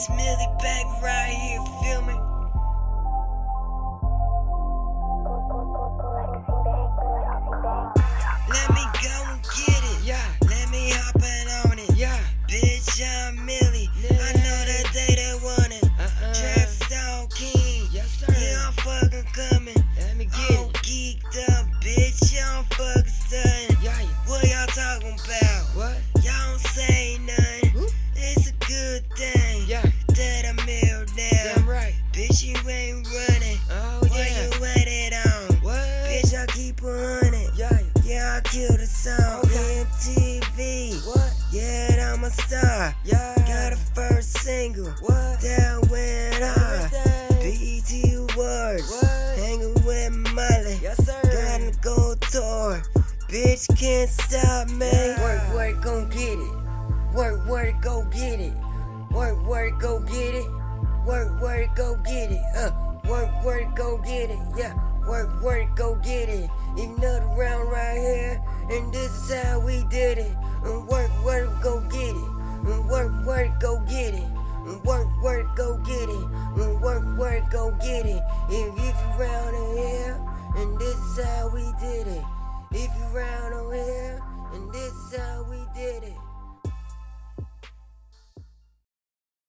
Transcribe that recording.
It's Millie back right here, feel me? Let me go keep a hundred. Yeah, yeah. I killed the song. Okay. MTV. What? Yeah, I'm a star. Yeah. Got a first single. What? That went on. BET Awards. What? Hanging with Miley. Yes, sir. Got a gold tour. Bitch can't stop me. Yeah. Work, work, go get it. Work, work, go get it. Work, work, go get it. Work, work, go get it. Uh, work, work, go get it. Yeah, work, work, go get it. And this is how we did it. And work, work, go get it. And work, work, go get it. And work, work, go get it. And work, work, go get it. If you round here, and this is how we did it. If you round